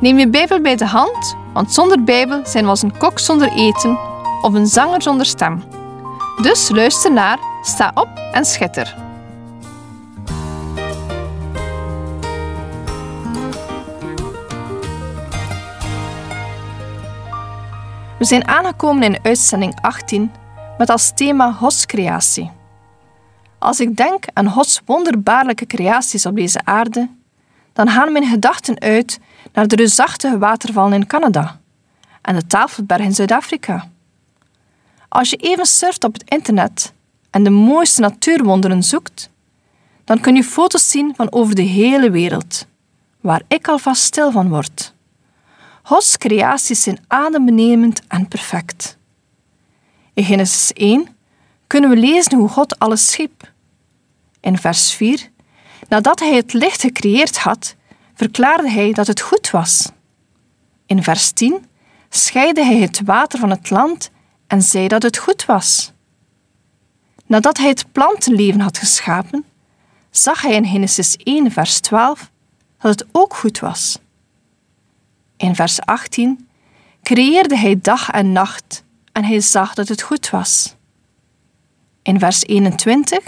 Neem je Bijbel bij de hand, want zonder Bijbel zijn we als een kok zonder eten of een zanger zonder stem. Dus luister naar, sta op en schitter. We zijn aangekomen in uitzending 18 met als thema Hoscreatie. Als ik denk aan Gods wonderbaarlijke creaties op deze aarde, dan gaan mijn gedachten uit naar de reusachtige watervallen in Canada en de Tafelberg in Zuid-Afrika. Als je even surft op het internet en de mooiste natuurwonderen zoekt, dan kun je foto's zien van over de hele wereld, waar ik alvast stil van word. Gods creaties zijn adembenemend en perfect. In Genesis 1 kunnen we lezen hoe God alles schiep. In vers 4, nadat hij het licht gecreëerd had, verklaarde hij dat het goed was. In vers 10 scheidde hij het water van het land en zei dat het goed was. Nadat hij het plantenleven had geschapen, zag hij in Genesis 1, vers 12 dat het ook goed was. In vers 18 creëerde hij dag en nacht en hij zag dat het goed was. In vers 21,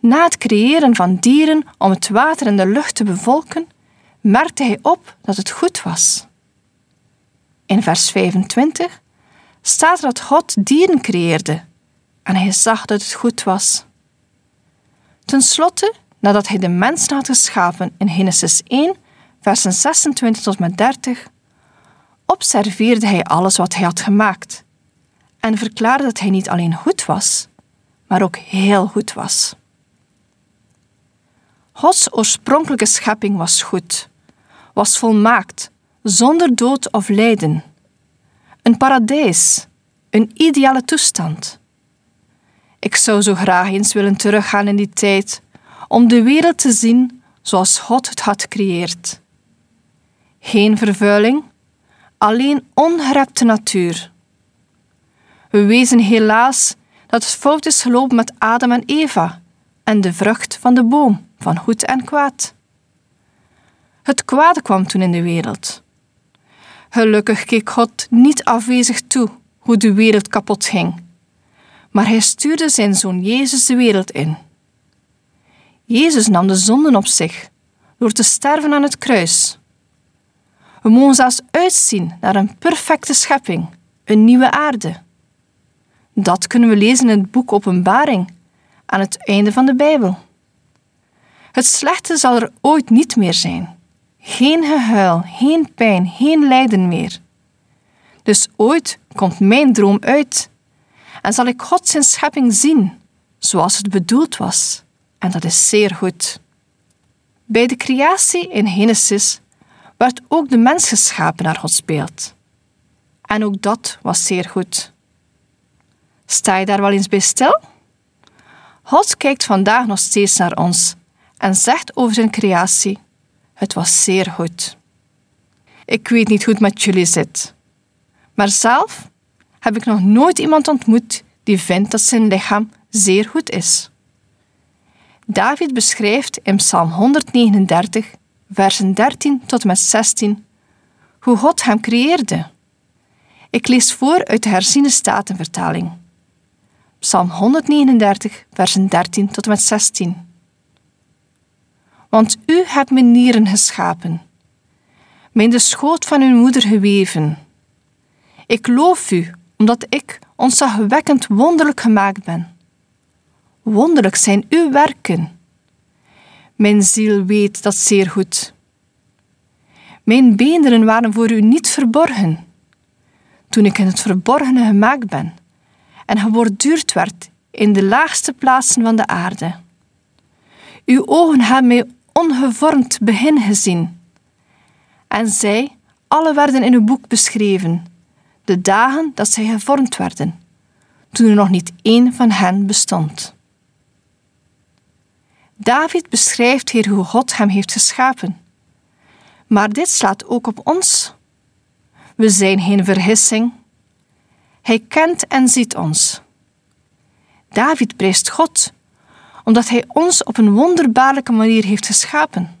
na het creëren van dieren om het water en de lucht te bevolken, merkte hij op dat het goed was. In vers 25 staat dat God dieren creëerde en hij zag dat het goed was. Ten slotte, nadat hij de mensen had geschapen in Genesis 1, versen 26 tot met 30, observeerde hij alles wat hij had gemaakt en verklaarde dat hij niet alleen goed was, maar ook heel goed was. Gods oorspronkelijke schepping was goed, was volmaakt, zonder dood of lijden. Een paradijs, een ideale toestand. Ik zou zo graag eens willen teruggaan in die tijd om de wereld te zien zoals God het had gecreëerd. Geen vervuiling, alleen ongerepte natuur. We wezen helaas dat het fout is gelopen met Adam en Eva en de vrucht van de boom van goed en kwaad. Het kwade kwam toen in de wereld. Gelukkig keek God niet afwezig toe hoe de wereld kapot ging, maar hij stuurde zijn zoon Jezus de wereld in. Jezus nam de zonden op zich door te sterven aan het kruis. We mogen zelfs uitzien naar een perfecte schepping, een nieuwe aarde. Dat kunnen we lezen in het boek Openbaring, aan het einde van de Bijbel. Het slechte zal er ooit niet meer zijn. Geen gehuil, geen pijn, geen lijden meer. Dus ooit komt mijn droom uit en zal ik God zijn schepping zien zoals het bedoeld was. En dat is zeer goed. Bij de creatie in Genesis werd ook de mens geschapen naar Gods beeld. En ook dat was zeer goed. Sta je daar wel eens bij stil? God kijkt vandaag nog steeds naar ons en zegt over zijn creatie: Het was zeer goed. Ik weet niet hoe het met jullie zit, maar zelf heb ik nog nooit iemand ontmoet die vindt dat zijn lichaam zeer goed is. David beschrijft in Psalm 139, versen 13 tot en met 16, hoe God hem creëerde. Ik lees voor uit de herziene statenvertaling. Psalm 139, versen 13 tot en met 16. Want u hebt mijn nieren geschapen, mij in de schoot van uw moeder geweven. Ik loof u, omdat ik ontzagwekkend wonderlijk gemaakt ben. Wonderlijk zijn uw werken. Mijn ziel weet dat zeer goed. Mijn beenderen waren voor u niet verborgen, toen ik in het verborgene gemaakt ben en geborduurd werd in de laagste plaatsen van de aarde. Uw ogen hebben mij ongevormd begin gezien En zij, alle werden in uw boek beschreven, de dagen dat zij gevormd werden, toen er nog niet één van hen bestond. David beschrijft hier hoe God hem heeft geschapen. Maar dit slaat ook op ons. We zijn geen vergissing. Hij kent en ziet ons. David prijst God, omdat hij ons op een wonderbaarlijke manier heeft geschapen.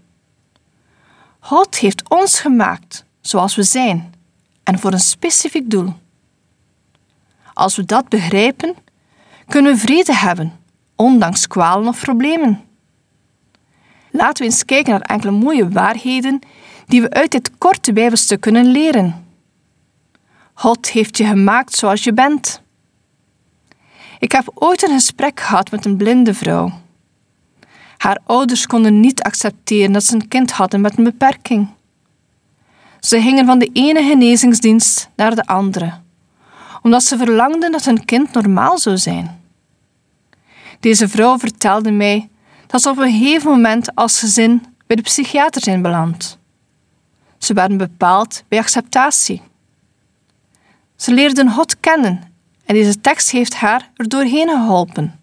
God heeft ons gemaakt zoals we zijn en voor een specifiek doel. Als we dat begrijpen, kunnen we vrede hebben, ondanks kwalen of problemen. Laten we eens kijken naar enkele mooie waarheden die we uit dit korte Bijbelstuk kunnen leren. God heeft je gemaakt zoals je bent. Ik heb ooit een gesprek gehad met een blinde vrouw. Haar ouders konden niet accepteren dat ze een kind hadden met een beperking. Ze gingen van de ene genezingsdienst naar de andere, omdat ze verlangden dat hun kind normaal zou zijn. Deze vrouw vertelde mij dat ze op een gegeven moment als gezin bij de psychiater zijn beland. Ze werden bepaald bij acceptatie. Ze leerden God kennen en deze tekst heeft haar er doorheen geholpen.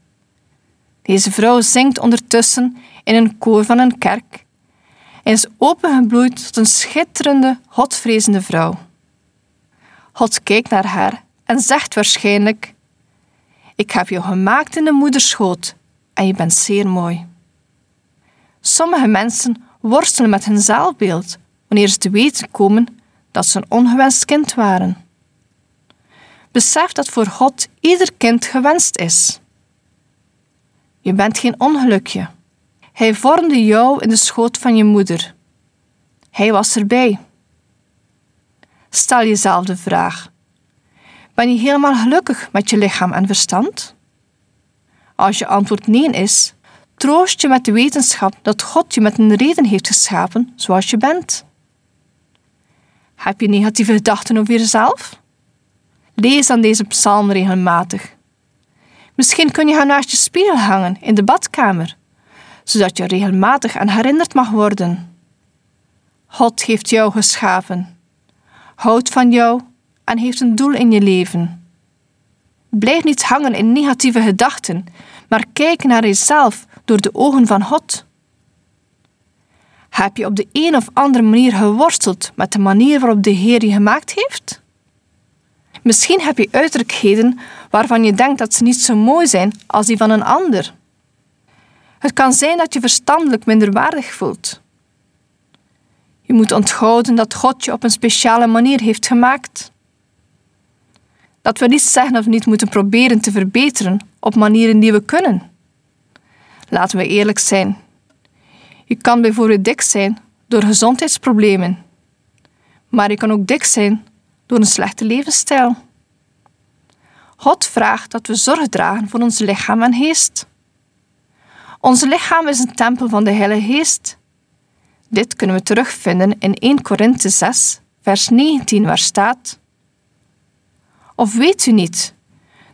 Deze vrouw zingt ondertussen in een koor van een kerk en is opengebloeid tot een schitterende, Godvrezende vrouw. God kijkt naar haar en zegt waarschijnlijk: Ik heb je gemaakt in de moederschoot en je bent zeer mooi. Sommige mensen worstelen met hun zelfbeeld wanneer ze te weten komen dat ze een ongewenst kind waren. Besef dat voor God ieder kind gewenst is. Je bent geen ongelukje. Hij vormde jou in de schoot van je moeder. Hij was erbij. Stel jezelf de vraag: Ben je helemaal gelukkig met je lichaam en verstand? Als je antwoord nee is, troost je met de wetenschap dat God je met een reden heeft geschapen zoals je bent. Heb je negatieve gedachten over jezelf? Lees dan deze psalm regelmatig. Misschien kun je haar naast je spiegel hangen in de badkamer, zodat je regelmatig aan herinnerd mag worden. God heeft jou geschapen, houdt van jou en heeft een doel in je leven. Blijf niet hangen in negatieve gedachten, maar kijk naar jezelf door de ogen van God. Heb je op de een of andere manier geworsteld met de manier waarop de Heer je gemaakt heeft? Misschien heb je uiterlijkheden waarvan je denkt dat ze niet zo mooi zijn als die van een ander. Het kan zijn dat je verstandelijk minderwaardig voelt. Je moet onthouden dat God je op een speciale manier heeft gemaakt. Dat we niet zeggen we niet moeten proberen te verbeteren op manieren die we kunnen. Laten we eerlijk zijn. Je kan bijvoorbeeld dik zijn door gezondheidsproblemen, maar je kan ook dik zijn door een slechte levensstijl. God vraagt dat we zorg dragen voor ons lichaam en geest. Ons lichaam is een tempel van de Heilige Geest. Dit kunnen we terugvinden in 1 Korinthe 6, vers 19, waar staat: Of weet u niet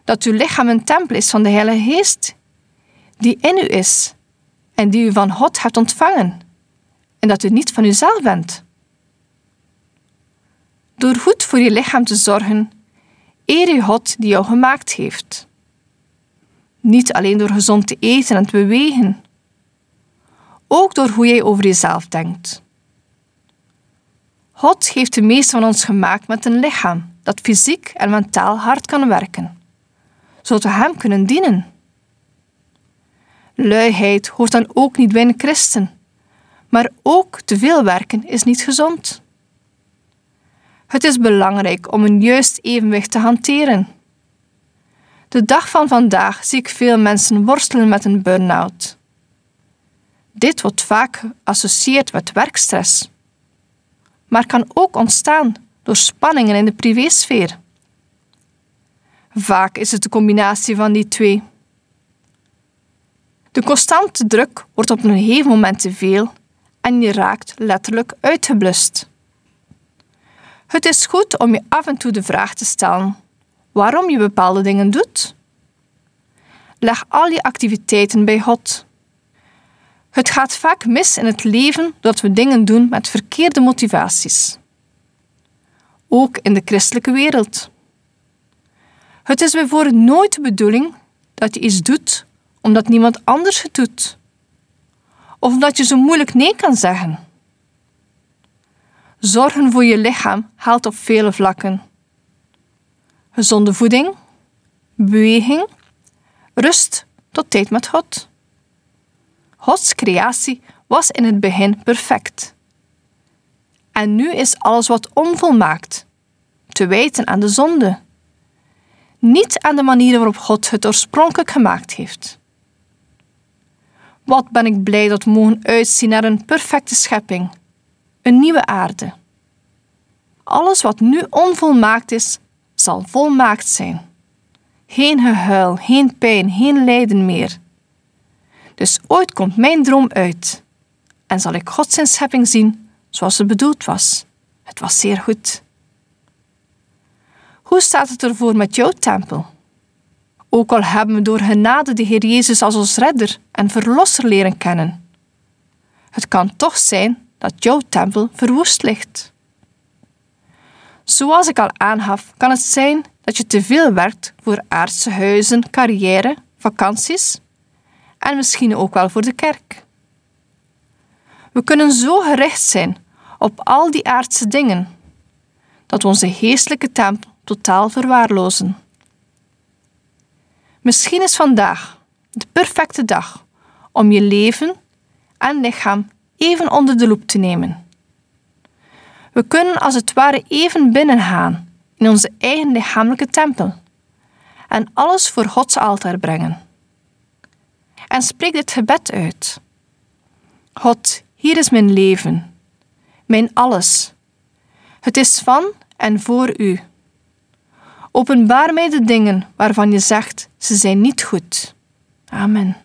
dat uw lichaam een tempel is van de Heilige Geest, die in u is en die u van God hebt ontvangen, en dat u niet van uzelf bent? Door goed voor je lichaam te zorgen, eer je God die jou gemaakt heeft. Niet alleen door gezond te eten en te bewegen, ook door hoe jij over jezelf denkt. God heeft de meeste van ons gemaakt met een lichaam dat fysiek en mentaal hard kan werken, zodat we Hem kunnen dienen. Luiheid hoort dan ook niet bij een christen, maar ook te veel werken is niet gezond. Het is belangrijk om een juist evenwicht te hanteren. De dag van vandaag zie ik veel mensen worstelen met een burn-out. Dit wordt vaak geassocieerd met werkstress, maar kan ook ontstaan door spanningen in de privésfeer. Vaak is het de combinatie van die twee. De constante druk wordt op een gegeven moment te veel en je raakt letterlijk uitgeblust. Het is goed om je af en toe de vraag te stellen waarom je bepaalde dingen doet. Leg al je activiteiten bij God. Het gaat vaak mis in het leven dat we dingen doen met verkeerde motivaties. Ook in de christelijke wereld. Het is bijvoorbeeld nooit de bedoeling dat je iets doet omdat niemand anders het doet. Of omdat je zo moeilijk nee kan zeggen. Zorgen voor je lichaam haalt op vele vlakken. Gezonde voeding, beweging, rust tot tijd met God. Gods creatie was in het begin perfect. En nu is alles wat onvolmaakt, te wijten aan de zonde. Niet aan de manier waarop God het oorspronkelijk gemaakt heeft. Wat ben ik blij dat we mogen uitzien naar een perfecte schepping, een nieuwe aarde. Alles wat nu onvolmaakt is, zal volmaakt zijn. Geen gehuil, geen pijn, geen lijden meer. Dus ooit komt mijn droom uit en zal ik God zijn schepping zien zoals het bedoeld was. Het was zeer goed. Hoe staat het ervoor met jouw tempel? Ook al hebben we door genade de Heer Jezus als ons redder en verlosser leren kennen. Het kan toch zijn dat jouw tempel verwoest ligt. Zoals ik al aangaf, kan het zijn dat je te veel werkt voor aardse huizen, carrière, vakanties en misschien ook wel voor de kerk. We kunnen zo gericht zijn op al die aardse dingen dat we onze geestelijke tempel totaal verwaarlozen. Misschien is vandaag de perfecte dag om je leven en lichaam even onder de loep te nemen. We kunnen als het ware even binnengaan in onze eigen lichamelijke tempel en alles voor Gods altaar brengen. En spreek dit gebed uit. God, hier is mijn leven, mijn alles. Het is van en voor u. Openbaar mij de dingen waarvan je zegt ze zijn niet goed. Amen.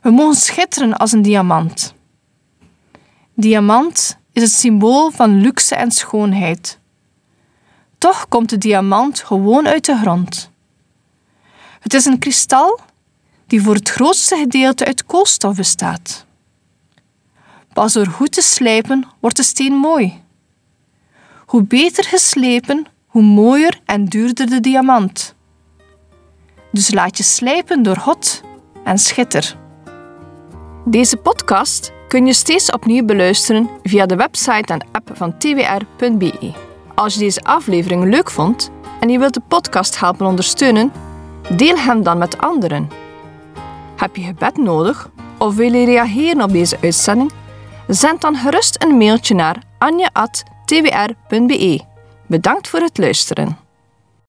We mogen schitteren als een diamant. Diamant is het symbool van luxe en schoonheid. Toch komt de diamant gewoon uit de grond. Het is een kristal die voor het grootste gedeelte uit koolstof bestaat. Pas door goed te slijpen wordt de steen mooi. Hoe beter geslepen, hoe mooier en duurder de diamant. Dus laat je slijpen door God en schitter. Deze podcast kun je steeds opnieuw beluisteren via de website en app van twr.be. Als je deze aflevering leuk vond en je wilt de podcast helpen ondersteunen, deel hem dan met anderen. Heb je gebed nodig of wil je reageren op deze uitzending? Zend dan gerust een mailtje naar anja.twr.be. Bedankt voor het luisteren.